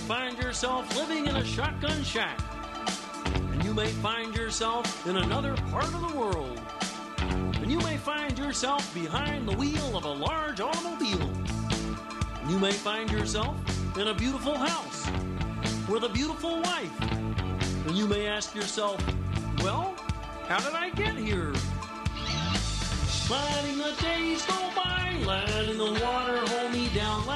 find yourself living in a shotgun shack. And you may find yourself in another part of the world. And you may find yourself behind the wheel of a large automobile. And you may find yourself in a beautiful house with a beautiful wife. And you may ask yourself, well, how did I get here? Letting the days go by, letting the water hold me down,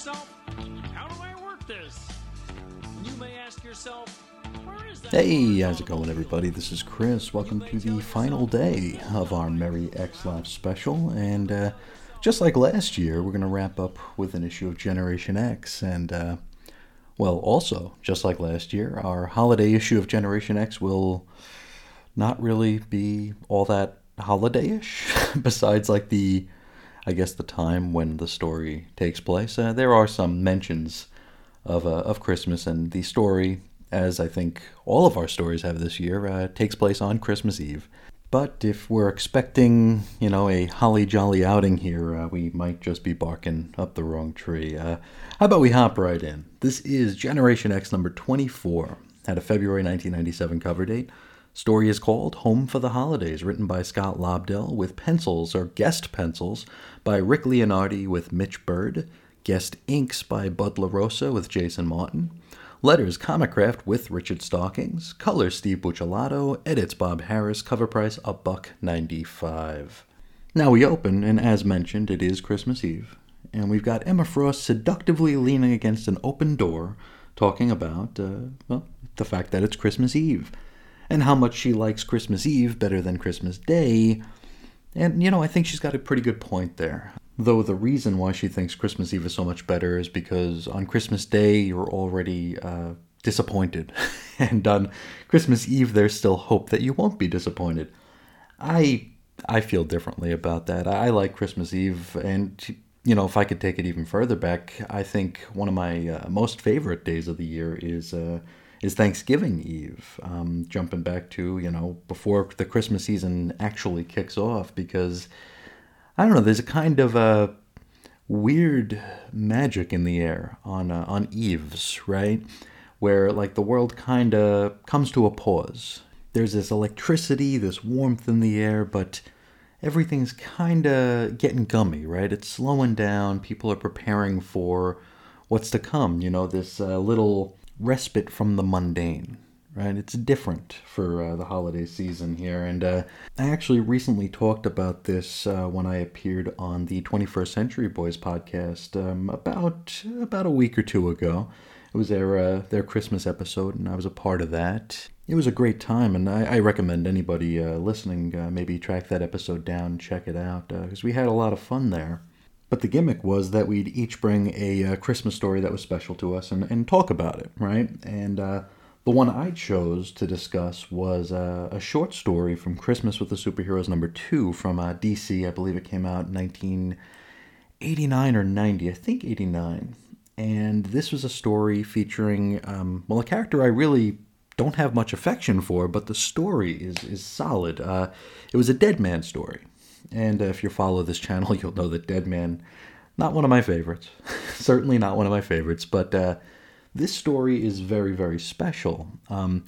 yourself, how do I work this? You may ask yourself, where is that? Hey, how's it going, everybody? This is Chris. Welcome to the final day of our Merry X Lapsed special. And uh, just like last year, we're going to wrap up with an issue of Generation X. And, uh, well, also, just like last year, our holiday issue of Generation X will not really be all that holiday ish, besides, like, the, I guess, the time when the story takes place. Uh, there are some mentions of, uh, of Christmas, and the story as I think all of our stories have this year, uh, takes place on Christmas Eve. But if we're expecting, you know, a holly jolly outing here, uh, we might just be barking up the wrong tree. Uh, how about we hop right in? This is Generation X number 24, had a February 1997 cover date. Story is called Home for the Holidays, written by Scott Lobdell, with pencils or guest pencils by Rick Leonardi with Mitch Byrd, guest inks by Bud LaRosa with Jason Martin. Letters Comicraft with Richard Starkings, Colors Steve Buccellato. Edits Bob Harris. Cover price a buck ninety five. Now we open, and as mentioned, it is Christmas Eve, and we've got Emma Frost seductively leaning against an open door, talking about uh, well the fact that it's Christmas Eve, and how much she likes Christmas Eve better than Christmas Day. And you know, I think she's got a pretty good point there. Though the reason why she thinks Christmas Eve is so much better is because on Christmas Day you're already uh, disappointed, and on Christmas Eve there's still hope that you won't be disappointed. I I feel differently about that. I like Christmas Eve, and you know if I could take it even further back, I think one of my uh, most favorite days of the year is. Uh, is Thanksgiving Eve, um, jumping back to, you know, before the Christmas season actually kicks off, because I don't know. There's a kind of a weird magic in the air on uh, on eves, right? Where like the world kind of comes to a pause. There's this electricity, this warmth in the air, but everything's kind of getting gummy, right? It's slowing down. People are preparing for what's to come. You know, this uh, little respite from the mundane right? It's different for uh, the holiday season here. And uh, I actually recently talked about this uh, when I appeared on the 21st Century Boys podcast um, about about a week or two ago. It was their uh, their Christmas episode, and I was a part of that. It was a great time, and I, I recommend anybody uh, listening uh, maybe track that episode down, check it out, because we had a lot of fun there. But the gimmick was that we'd each bring a Christmas story that was special to us and, and talk about it, right? And the one I chose to discuss was uh, a short story from Christmas with the Superheroes number two from uh, DC. I believe it came out in 1989 or 90, I think 89. And this was a story featuring, um, well, a character I really don't have much affection for, but the story is, is solid. Uh, it was a Deadman story. And if you follow this channel, you'll know that Deadman, not one of my favorites. Certainly not one of my favorites, but uh, this story is very, very special um,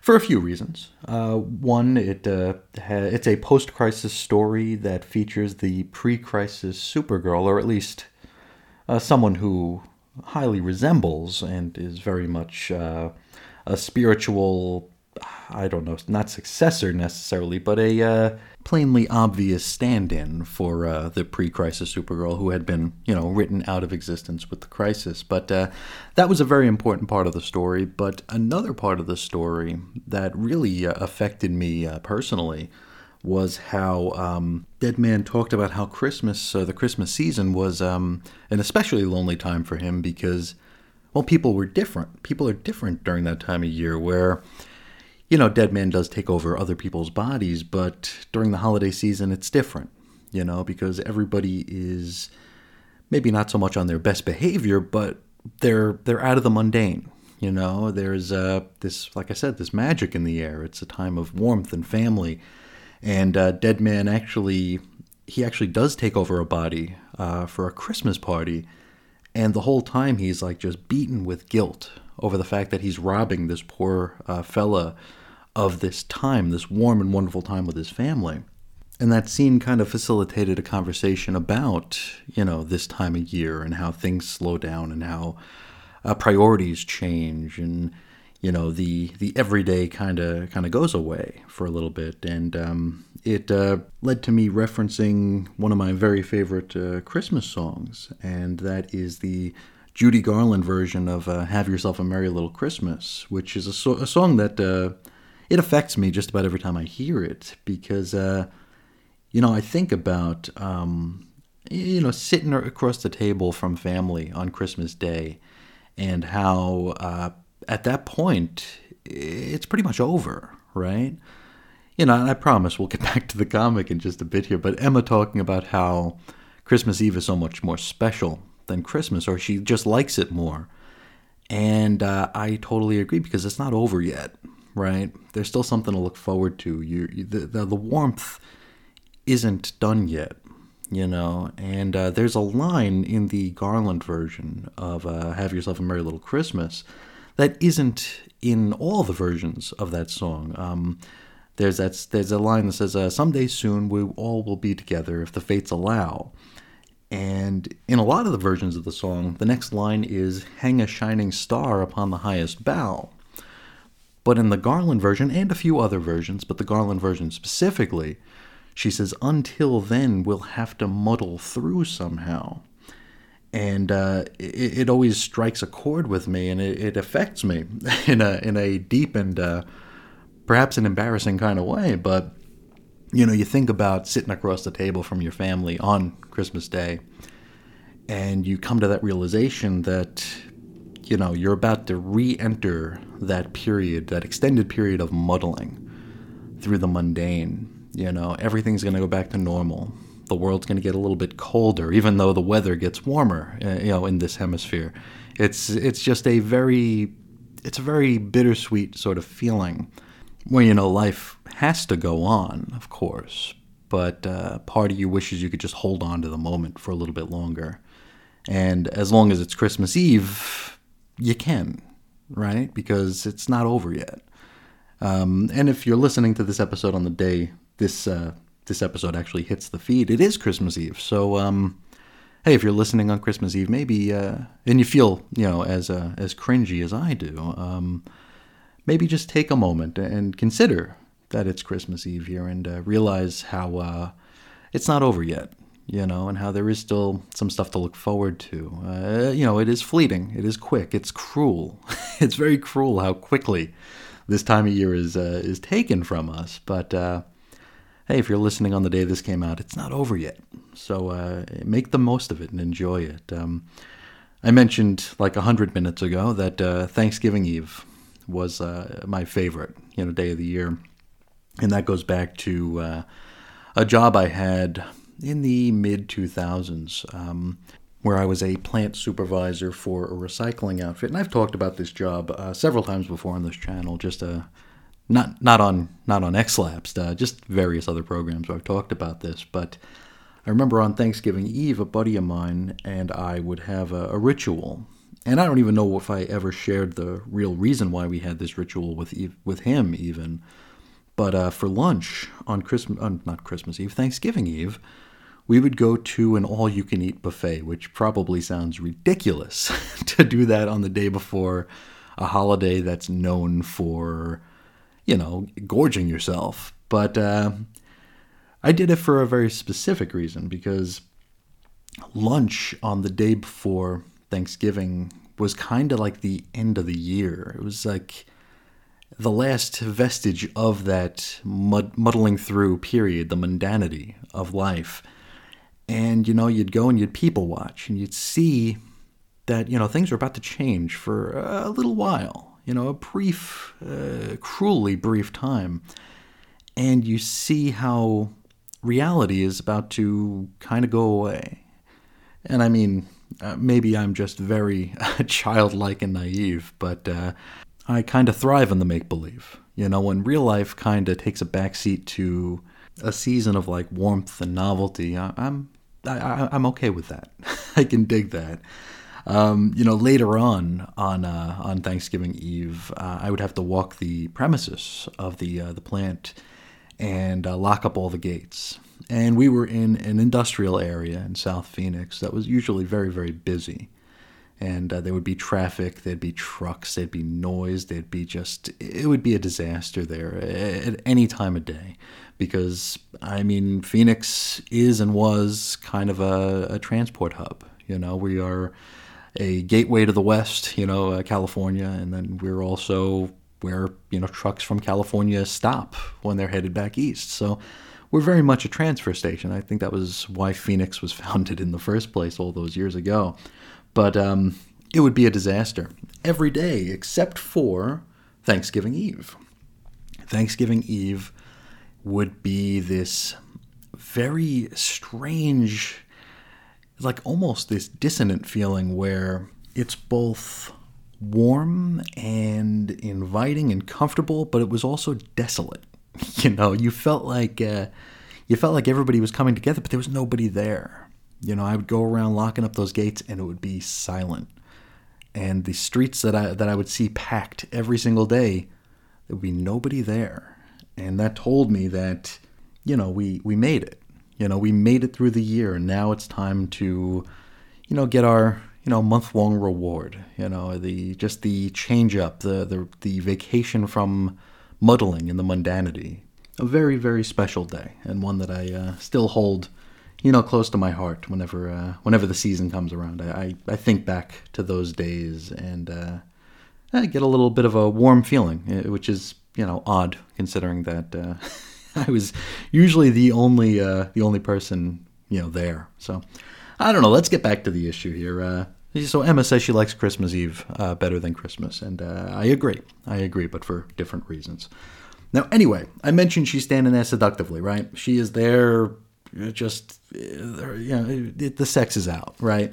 for a few reasons. Uh, one, it uh, ha- it's a post-crisis story that features the pre-crisis Supergirl, or at least uh, someone who highly resembles and is very much uh, a spiritual I don't know, not successor necessarily, but a uh, plainly obvious stand in for uh, the pre crisis Supergirl who had been, you know, written out of existence with the crisis. But uh, that was a very important part of the story. But another part of the story that really uh, affected me uh, personally was how um, Deadman talked about how Christmas, uh, the Christmas season, was um, an especially lonely time for him because, well, people were different. People are different during that time of year where you know, Deadman does take over other people's bodies, but during the holiday season, it's different, you know, because everybody is maybe not so much on their best behavior, but they're they're out of the mundane. You know, there's uh, this, like I said, this magic in the air. It's a time of warmth and family. And uh, Deadman actually, he actually does take over a body uh, for a Christmas party. And the whole time he's like just beaten with guilt over the fact that he's robbing this poor uh, fella of this time, this warm and wonderful time with his family. And that scene kind of facilitated a conversation about, you know, this time of year and how things slow down and how uh, priorities change and you know the the everyday kind of kind of goes away for a little bit and um, it uh, led to me referencing one of my very favorite uh, Christmas songs and that is the Judy Garland version of uh, "Have Yourself a Merry Little Christmas," which is a, so- a song that uh, it affects me just about every time I hear it because uh, you know I think about um, you know sitting across the table from family on Christmas Day and how uh, at that point it's pretty much over, right? You know, I promise we'll get back to the comic in just a bit here, but Emma talking about how Christmas Eve is so much more special than Christmas, or she just likes it more. And uh, I totally agree because it's not over yet, right? There's still something to look forward to. You, the, the, the warmth isn't done yet you know. And uh, there's a line in the Garland version of uh, "Have Yourself a Merry Little Christmas" that isn't in all the versions of that song. Um, there's that there's a line that says, uh, "Someday soon we all will be together if the fates allow." And in a lot of the versions of the song, the next line is "Hang a shining star upon the highest bough." But in the Garland version and a few other versions, but the Garland version specifically, she says, until then, we'll have to muddle through somehow. And uh, it, it, always strikes a chord with me, and it, it affects me in a in a deep and uh, perhaps an embarrassing kind of way. But you know, you think about sitting across the table from your family on Christmas Day, and you come to that realization that you know you're about to re-enter that period, that extended period of muddling through the mundane you know, everything's going to go back to normal. The world's going to get a little bit colder, even though the weather gets warmer. Uh, you know, in this hemisphere, it's it's just a very it's a very bittersweet sort of feeling. Where you know life has to go on, of course, but uh, part of you wishes you could just hold on to the moment for a little bit longer. And as long as it's Christmas Eve, you can, right? Because it's not over yet. Um, and if you're listening to this episode on the day this uh, this episode actually hits the feed, it is Christmas Eve. So, um, hey, if you're listening on Christmas Eve, maybe uh, and you feel you know as uh, as cringy as I do, um, maybe just take a moment and consider that it's Christmas Eve here and uh, realize how uh, it's not over yet. You know, and how there is still some stuff to look forward to. Uh, you know, it is fleeting, it is quick, it's cruel. it's very cruel how quickly this time of year is uh, is taken from us. But hey, if you're listening on the day this came out, it's not over yet. So uh, make the most of it and enjoy it. Um, I mentioned like a hundred minutes ago that uh, Thanksgiving Eve was uh, my favorite, you know, day of the year, and that goes back to uh, a job I had in the mid 2000s. Um, where I was a plant supervisor for a recycling outfit. And I've talked about this job uh, several times before on this channel, just a not not on not on X Lapsed, uh, just various other programs where I've talked about this. But I remember on Thanksgiving Eve, a buddy of mine and I would have a, a ritual, and I don't even know if I ever shared the real reason why we had this ritual with with him even. But uh, for lunch on Christmas, on, not Christmas Eve, Thanksgiving Eve, we would go to an all-you-can-eat buffet, which probably sounds ridiculous to do that on the day before a holiday that's known for you know, gorging yourself. But uh, I did it for a very specific reason because lunch on the day before Thanksgiving was kind of like the end of the year. It was like the last vestige of that mud- muddling through period, the mundanity of life. And, you know, you'd go and you'd people watch and you'd see that, you know, things are about to change for a little while you know, a brief, uh, cruelly brief time. And you see how reality is about to kind of go away. And I mean, Uh, maybe I'm just very childlike and naive, but uh, I kind of thrive on the make believe. You know, when real life kind of takes a backseat to a season of like warmth and novelty, I, I'm I, I'm okay with that. I can dig that. Um, you know, later on on uh, on Thanksgiving Eve, uh, I would have to walk the premises of the uh, the plant and uh, lock up all the gates. And we were in an industrial area in South Phoenix that was usually very very busy. And uh, there would be traffic, there'd be trucks, there'd be noise, there'd be just, it would be a disaster there at any time of day because I mean Phoenix is and was kind of a, a transport hub. You know, we are a gateway to the West. You know, uh, California, and then we're also where you know trucks from California stop when they're headed back east. So we're very much a transfer station. I think that was why Phoenix was founded in the first place all those years ago. But um, it would be a disaster every day except for Thanksgiving Eve. Thanksgiving Eve would be this very strange, like almost this dissonant feeling where it's both warm and inviting and comfortable, but it was also desolate. You know, you felt like uh, you felt like everybody was coming together, but there was nobody there. You know, I would go around locking up those gates, and it would be silent. And the streets that I that I would see packed every single day, there would be nobody there and that told me that you know we we made it you know we made it through the year and now it's time to you know get our you know month long reward you know the just the change up the the, the vacation from muddling in the mundanity a very very special day and one that i uh, still hold you know close to my heart whenever uh, whenever the season comes around I, I, I think back to those days and uh, I get a little bit of a warm feeling eh, which is you know odd considering that uh, I was usually the only uh, the only person you know there. So I don't know. Let's get back to the issue here. Uh, so Emma says she likes Christmas Eve uh, better than Christmas, and uh, I agree. I agree, but for different reasons. Now, anyway, I mentioned she's standing there seductively, right? She is there, uh, just you know, it, the sex is out, right?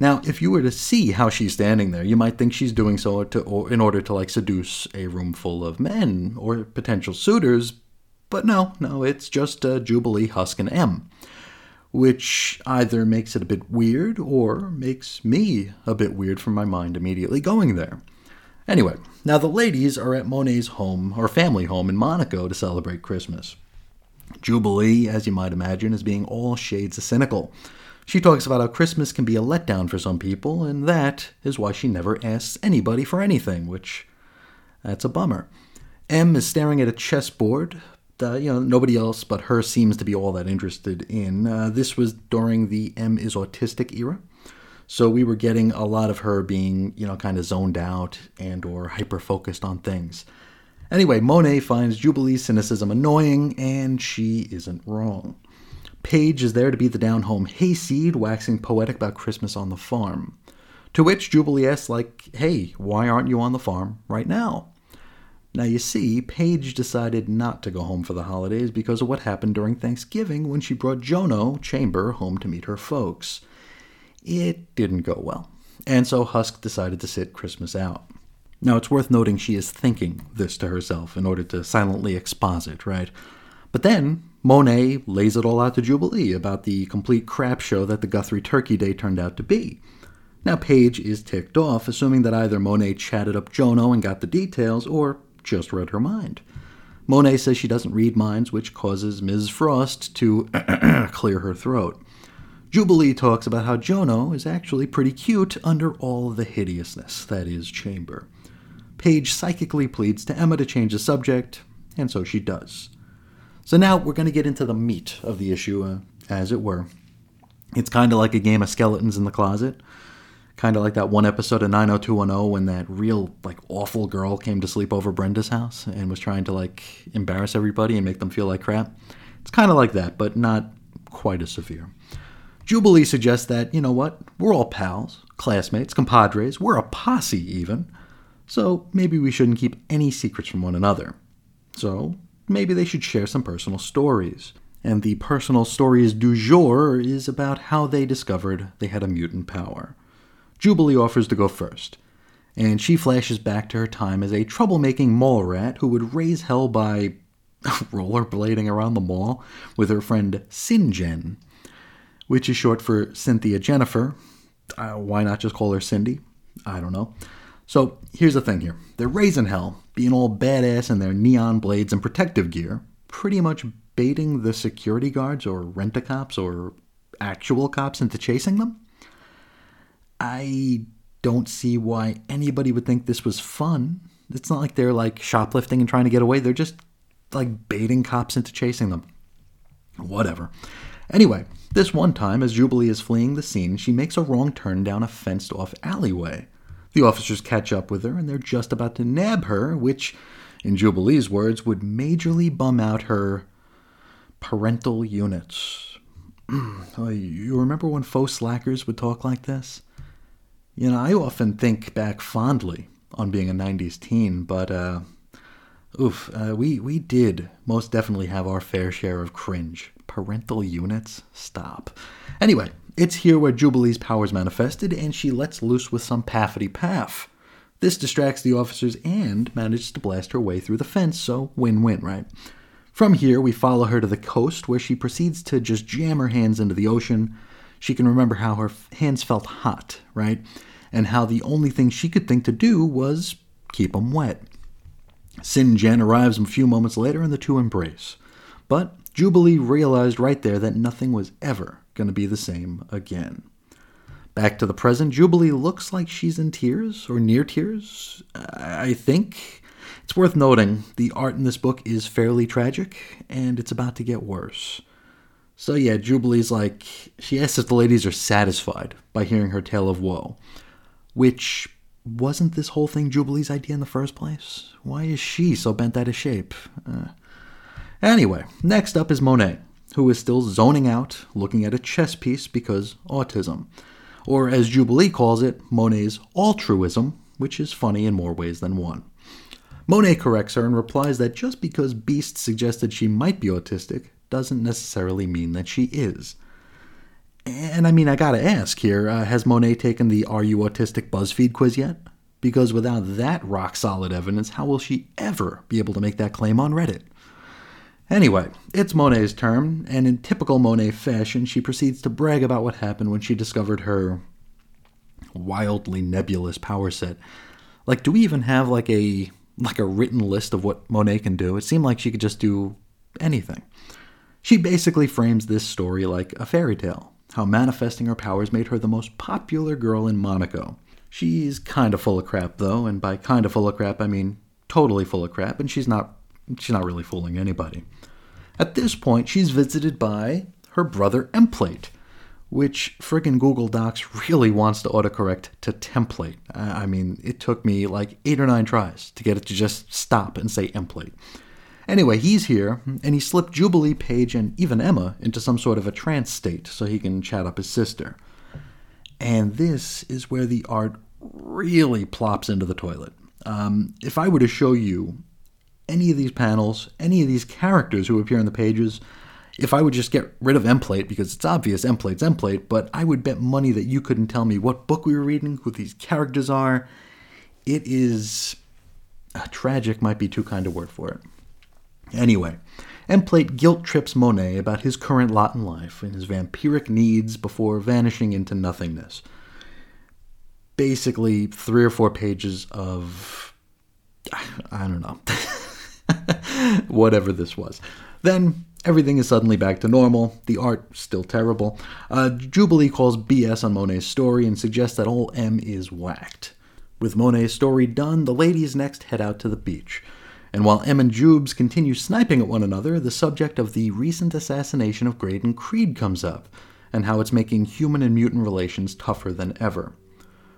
Now, if you were to see how she's standing there, you might think she's doing so to, or in order to like seduce a room full of men or potential suitors, but no, no, it's just uh, Jubilee, Husk, and M, which either makes it a bit weird or makes me a bit weird from my mind immediately going there. Anyway, now the ladies are at Monet's home or family home in Monaco to celebrate Christmas. Jubilee, as you might imagine, is being all shades of cynical. She talks about how Christmas can be a letdown for some people, and that is why she never asks anybody for anything, which that's a bummer. M is staring at a chessboard. Uh, you know, nobody else but her seems to be all that interested in. Uh, this was during the M is autistic era, so we were getting a lot of her being, you know, kind of zoned out and or hyper focused on things. Anyway, Monet finds Jubilee's cynicism annoying, and she isn't wrong. Paige is there to be the down home hayseed, waxing poetic about Christmas on the farm. To which Jubilee asks, like, hey, why aren't you on the farm right now? Now, you see, Paige decided not to go home for the holidays because of what happened during Thanksgiving when she brought Jono Chamber home to meet her folks. It didn't go well, and so Husk decided to sit Christmas out. Now, it's worth noting she is thinking this to herself in order to silently exposit, right? But then Monet lays it all out to Jubilee about the complete crap show that the Guthrie Turkey Day turned out to be. Now, Paige is ticked off, assuming that either Monet chatted up Jono and got the details, or just read her mind. Monet says she doesn't read minds, which causes Ms. Frost to clear her throat. Jubilee talks about how Jono is actually pretty cute under all the hideousness that is Chamber. Paige psychically pleads to Emma to change the subject, and so she does. So now we're going to get into the meat of the issue, uh, as it were. It's kind of like a game of skeletons in the closet. Kind of like that one episode of 90210 when that real, like, awful girl came to sleep over Brenda's house and was trying to, like, embarrass everybody and make them feel like crap. It's kind of like that, but not quite as severe. Jubilee suggests that, you know what, we're all pals, classmates, compadres, we're a posse even, so maybe we shouldn't keep any secrets from one another. So maybe they should share some personal stories. And the personal stories du jour is about how they discovered they had a mutant power. Jubilee offers to go first, and she flashes back to her time as a troublemaking mall rat who would raise hell by rollerblading around the mall with her friend Sinjen, which is short for Cynthia Jennifer. Uh, why not just call her Cindy? I don't know. So here's the thing here they're raising hell, being all badass in their neon blades and protective gear, pretty much baiting the security guards or rent a cops or actual cops into chasing them. I don't see why anybody would think this was fun. It's not like they're like shoplifting and trying to get away. They're just like baiting cops into chasing them. Whatever. Anyway, this one time, as Jubilee is fleeing the scene, she makes a wrong turn down a fenced off alleyway. The officers catch up with her and they're just about to nab her, which, in Jubilee's words, would majorly bum out her parental units. Oh, you remember when faux slackers would talk like this? You know, I often think back fondly on being a 90s teen, but, uh, oof, uh, we, we did most definitely have our fair share of cringe. Parental units? Stop. Anyway, it's here where Jubilee's powers manifested, and she lets loose with some paffity paff. This distracts the officers and manages to blast her way through the fence, so win win, right? From here, we follow her to the coast, where she proceeds to just jam her hands into the ocean, she can remember how her hands felt hot, right? And how the only thing she could think to do was keep them wet. Sinjen arrives a few moments later and the two embrace. But Jubilee realized right there that nothing was ever going to be the same again. Back to the present, Jubilee looks like she's in tears or near tears. I think it's worth noting the art in this book is fairly tragic and it's about to get worse. So yeah, Jubilee's like she asks if the ladies are satisfied by hearing her tale of woe, which wasn't this whole thing Jubilee's idea in the first place? Why is she so bent out of shape? Uh, anyway, next up is Monet, who is still zoning out, looking at a chess piece because autism. Or as Jubilee calls it, Monet's altruism, which is funny in more ways than one. Monet corrects her and replies that just because Beast suggested she might be autistic doesn't necessarily mean that she is. And I mean, I gotta ask here uh, has Monet taken the Are You Autistic BuzzFeed quiz yet? Because without that rock solid evidence, how will she ever be able to make that claim on Reddit? Anyway, it's Monet's turn, and in typical Monet fashion, she proceeds to brag about what happened when she discovered her wildly nebulous power set. Like, do we even have like a like a written list of what Monet can do? It seemed like she could just do anything. She basically frames this story like a fairy tale, how manifesting her powers made her the most popular girl in Monaco. She's kind of full of crap though, and by kind of full of crap I mean totally full of crap, and she's not she's not really fooling anybody. At this point, she's visited by her brother Emplate, which friggin' Google Docs really wants to autocorrect to template. I mean, it took me like eight or nine tries to get it to just stop and say Emplate. Anyway, he's here, and he slipped Jubilee, Paige, and even Emma into some sort of a trance state so he can chat up his sister. And this is where the art really plops into the toilet. Um, if I were to show you any of these panels, any of these characters who appear in the pages, if I would just get rid of Emplate, because it's obvious Emplate's Emplate, but I would bet money that you couldn't tell me what book we were reading, who these characters are. It is. Uh, tragic might be too kind a word for it. Anyway, Emplate guilt trips Monet about his current lot in life and his vampiric needs before vanishing into nothingness. Basically, three or four pages of. I don't know. Whatever this was. Then everything is suddenly back to normal. The art still terrible. Uh, Jubilee calls BS on Monet's story and suggests that all M is whacked. With Monet's story done, the ladies next head out to the beach. And while Em and Jubes continue sniping at one another, the subject of the recent assassination of Graydon Creed comes up, and how it's making human and mutant relations tougher than ever.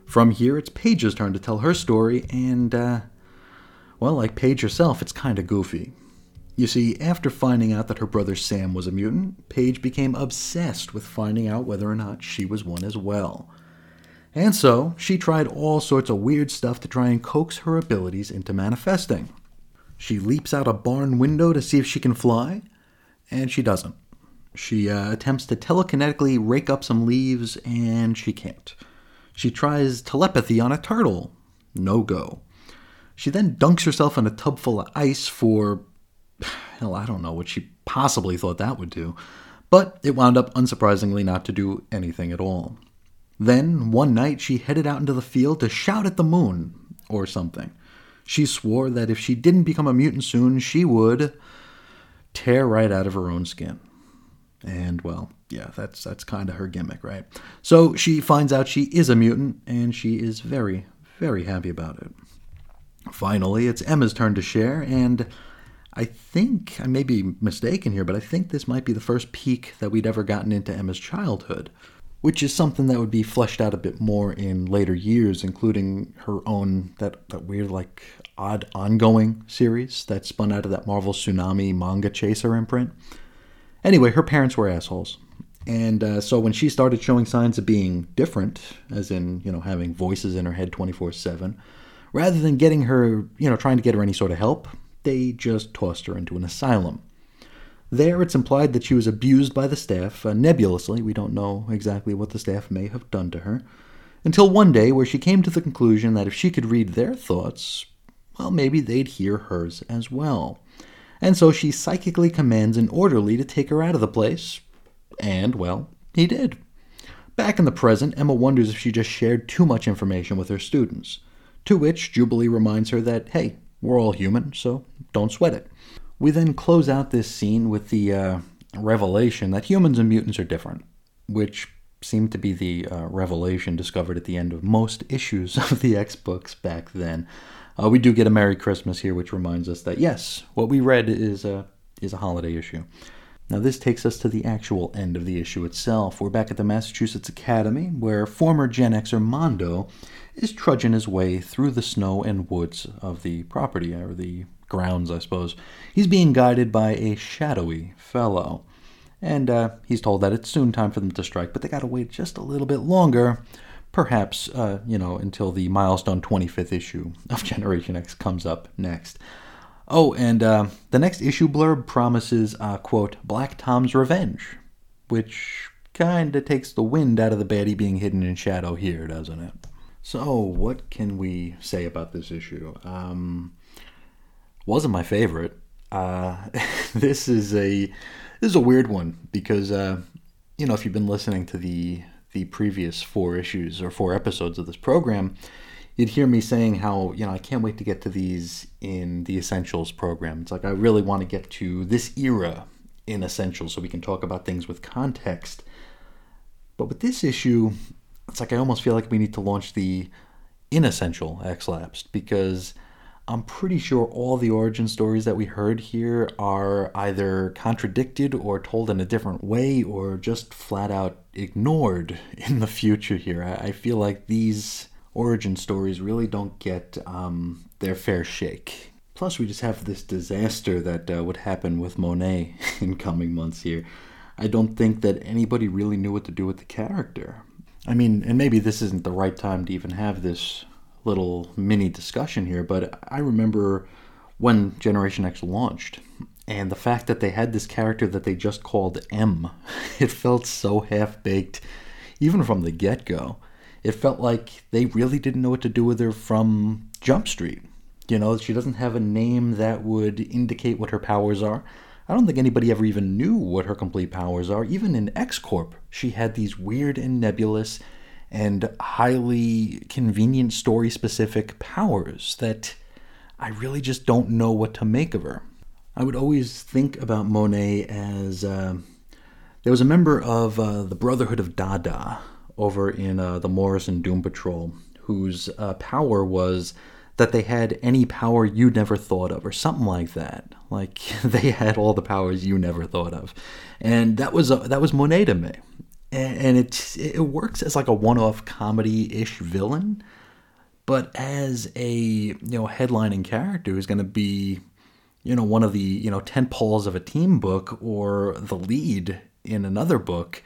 From here, it's Paige's turn to tell her story, and, uh, well, like Paige herself, it's kinda goofy. You see, after finding out that her brother Sam was a mutant, Paige became obsessed with finding out whether or not she was one as well. And so, she tried all sorts of weird stuff to try and coax her abilities into manifesting. She leaps out a barn window to see if she can fly, and she doesn't. She uh, attempts to telekinetically rake up some leaves, and she can't. She tries telepathy on a turtle. No go. She then dunks herself in a tub full of ice for. Hell, I don't know what she possibly thought that would do. But it wound up unsurprisingly not to do anything at all. Then, one night, she headed out into the field to shout at the moon, or something. She swore that if she didn't become a mutant soon, she would tear right out of her own skin. And well, yeah, that's that's kind of her gimmick, right? So she finds out she is a mutant, and she is very, very happy about it. Finally, it's Emma's turn to share, and I think I may be mistaken here, but I think this might be the first peek that we'd ever gotten into Emma's childhood, which is something that would be fleshed out a bit more in later years, including her own that that weird like odd ongoing series that spun out of that Marvel Tsunami manga chaser imprint. Anyway, her parents were assholes. And uh, so when she started showing signs of being different, as in, you know, having voices in her head 24 7, rather than getting her, you know, trying to get her any sort of help, they just tossed her into an asylum. There, it's implied that she was abused by the staff, uh, nebulously. We don't know exactly what the staff may have done to her. Until one day, where she came to the conclusion that if she could read their thoughts, well, maybe they'd hear hers as well. And so she psychically commands an orderly to take her out of the place, and, well, he did. Back in the present, Emma wonders if she just shared too much information with her students. To which Jubilee reminds her that, hey, we're all human, so don't sweat it. We then close out this scene with the uh, revelation that humans and mutants are different, which seemed to be the uh, revelation discovered at the end of most issues of the X books back then. Uh, we do get a Merry Christmas here, which reminds us that yes, what we read is a is a holiday issue. Now, this takes us to the actual end of the issue itself. We're back at the Massachusetts Academy, where former Gen Xer Mondo is trudging his way through the snow and woods of the property, or the grounds, I suppose. He's being guided by a shadowy fellow. And uh, he's told that it's soon time for them to strike, but they gotta wait just a little bit longer, perhaps, uh, you know, until the milestone 25th issue of Generation X comes up next. Oh, and uh, the next issue blurb promises, uh, quote, Black Tom's Revenge, which kinda takes the wind out of the baddie being hidden in shadow here, doesn't it? So, what can we say about this issue? Um, wasn't my favorite. Uh, this is a this is a weird one because uh, you know if you've been listening to the the previous four issues or four episodes of this program, you'd hear me saying how you know I can't wait to get to these in the Essentials program. It's like I really want to get to this era in Essentials so we can talk about things with context. But with this issue, it's like I almost feel like we need to launch the inessential X Lapsed because I'm pretty sure all the origin stories that we heard here are either contradicted or told in a different way or just flat out ignored in the future here. I feel like these origin stories really don't get um, their fair shake. Plus, we just have this disaster that uh, would happen with Monet in coming months here. I don't think that anybody really knew what to do with the character. I mean, and maybe this isn't the right time to even have this little mini discussion here, but I remember when Generation X launched and the fact that they had this character that they just called M. It felt so half baked, even from the get go it felt like they really didn't know what to do with her from Jump Street. You know, she doesn't have a name that would indicate what her powers are. I don't think anybody ever even knew what her complete powers are. Even in X Corp, she had these weird and nebulous and highly convenient story specific powers that I really just don't know what to make of her. I would always think about Monet as uh, there was a member of uh, the Brotherhood of Dada over in uh, the Morrison Doom Patrol, whose uh, power was that they had any power you never thought of, or something like that. Like they had all the powers you never thought of, and that was uh, that was Monet to me. And, it it works as like a one-off comedy-ish villain, but as a you know headlining character who's going to be you know one of the you know tent poles of a team book or the lead in another book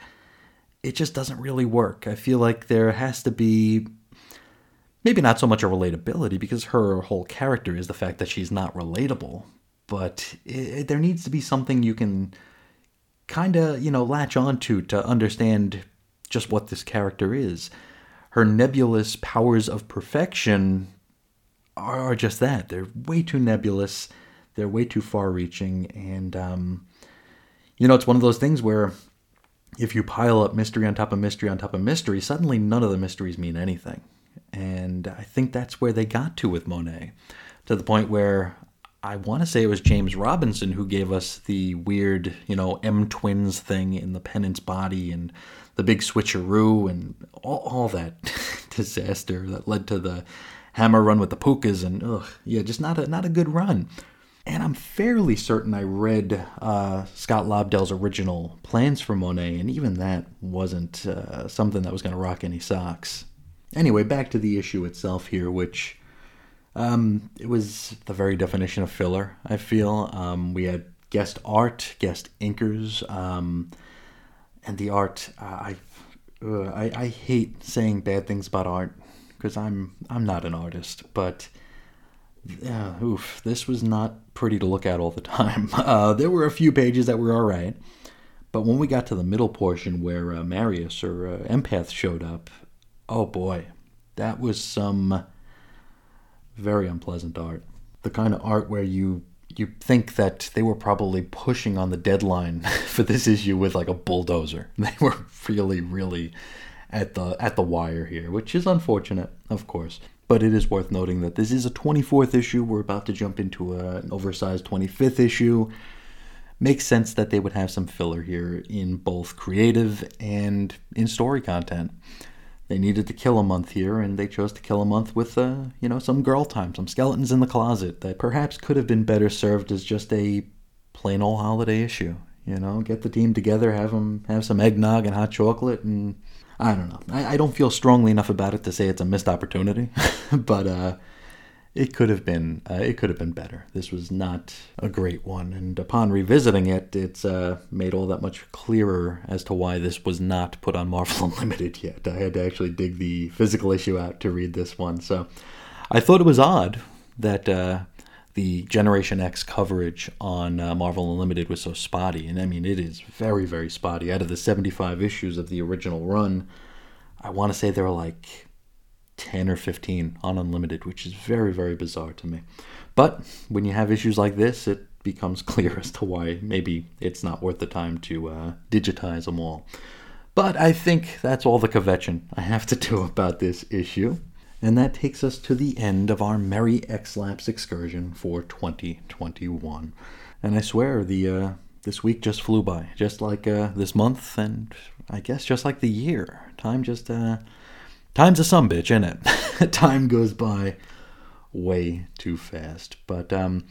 it just doesn't really work. I feel like there has to be maybe not so much a relatability because her whole character is the fact that she's not relatable, but it, there needs to be something you can kind of, you know, latch onto to understand just what this character is. Her nebulous powers of perfection are just that. They're way too nebulous. They're way too far-reaching, and um, you know, it's one of those things where if you pile up mystery on top of mystery on top of mystery, suddenly none of the mysteries mean anything. And I think that's where they got to with Monet, to the point where I want to say it was James Robinson who gave us the weird, you know, M twins thing in the Penance body and the big switcheroo and all, all that disaster that led to the Hama run with the pukas and ugh, yeah, just not a not a good run. And I'm fairly certain I read uh, Scott Lobdell's original plans for Monet, and even that wasn't uh, something that was going to rock any socks. Anyway, back to the issue itself here, which um, it was the very definition of filler. I feel um, we had guest art, guest inkers, um, and the art. Uh, I, uh, I I hate saying bad things about art because I'm I'm not an artist, but yeah, oof, this was not pretty to look at all the time. Uh, there were a few pages that were all right, but when we got to the middle portion where uh, Marius or uh, Empath showed up, oh boy, that was some very unpleasant art. The kind of art where you you think that they were probably pushing on the deadline for this issue with like a bulldozer. They were really, really at the at the wire here, which is unfortunate, of course. But it is worth noting that this is a 24th issue. We're about to jump into a, an oversized 25th issue. Makes sense that they would have some filler here in both creative and in story content. They needed to kill a month here, and they chose to kill a month with, uh, you know, some girl time, some skeletons in the closet that perhaps could have been better served as just a plain old holiday issue. You know, get the team together, have them have some eggnog and hot chocolate, and I don't know. I, I don't feel strongly enough about it to say it's a missed opportunity, but uh, it could have been uh, it could have been better. This was not a great one, and upon revisiting it, it's uh, made all that much clearer as to why this was not put on Marvel Unlimited yet. I had to actually dig the physical issue out to read this one, so I thought it was odd that uh, the Generation X coverage on uh, Marvel Unlimited was so spotty. And I mean, it is very, very spotty. Out of the 75 issues of the original run, I want to say there are like 10 or 15 on Unlimited, which is very, very bizarre to me. But when you have issues like this, it becomes clear as to why maybe it's not worth the time to uh, digitize them all. But I think that's all the kvetching I have to do about this issue. And that takes us to the end of our Merry X-Lapse excursion for 2021. And I swear, the uh, this week just flew by, just like uh, this month, and I guess just like the year. Time just, uh, time's a some bitch, isn't it? Time goes by way too fast. But um,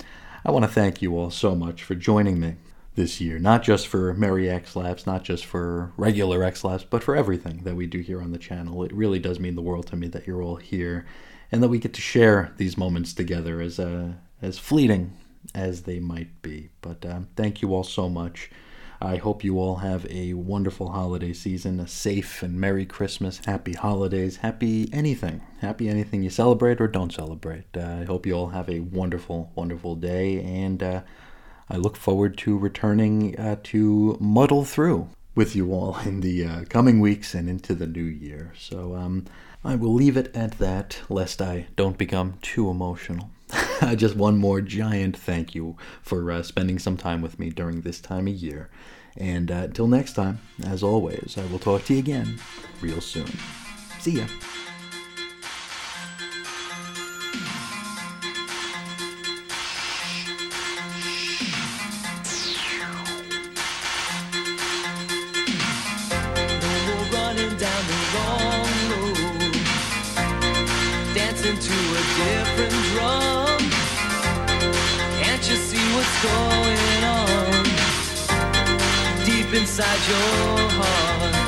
I want to thank you all so much for joining me this year, not just for Merry X Lapsed, not just for regular X Lapsed, but for everything that we do here on the channel. It really does mean the world to me that you're all here and that we get to share these moments together as uh, as fleeting as they might be. But um, thank you all so much. I hope you all have a wonderful holiday season, a safe and Merry Christmas, happy holidays, happy anything, happy anything you celebrate or don't celebrate. Uh, I hope you all have a wonderful, wonderful day, and uh, I look forward to returning uh, to muddle through with you all in the uh, coming weeks and into the new year. So um, I will leave it at that, lest I don't become too emotional. Just one more giant thank you for uh, spending some time with me during this time of year. And uh, until next time, as always, I will talk to you again real soon. See ya. Going on deep inside your heart.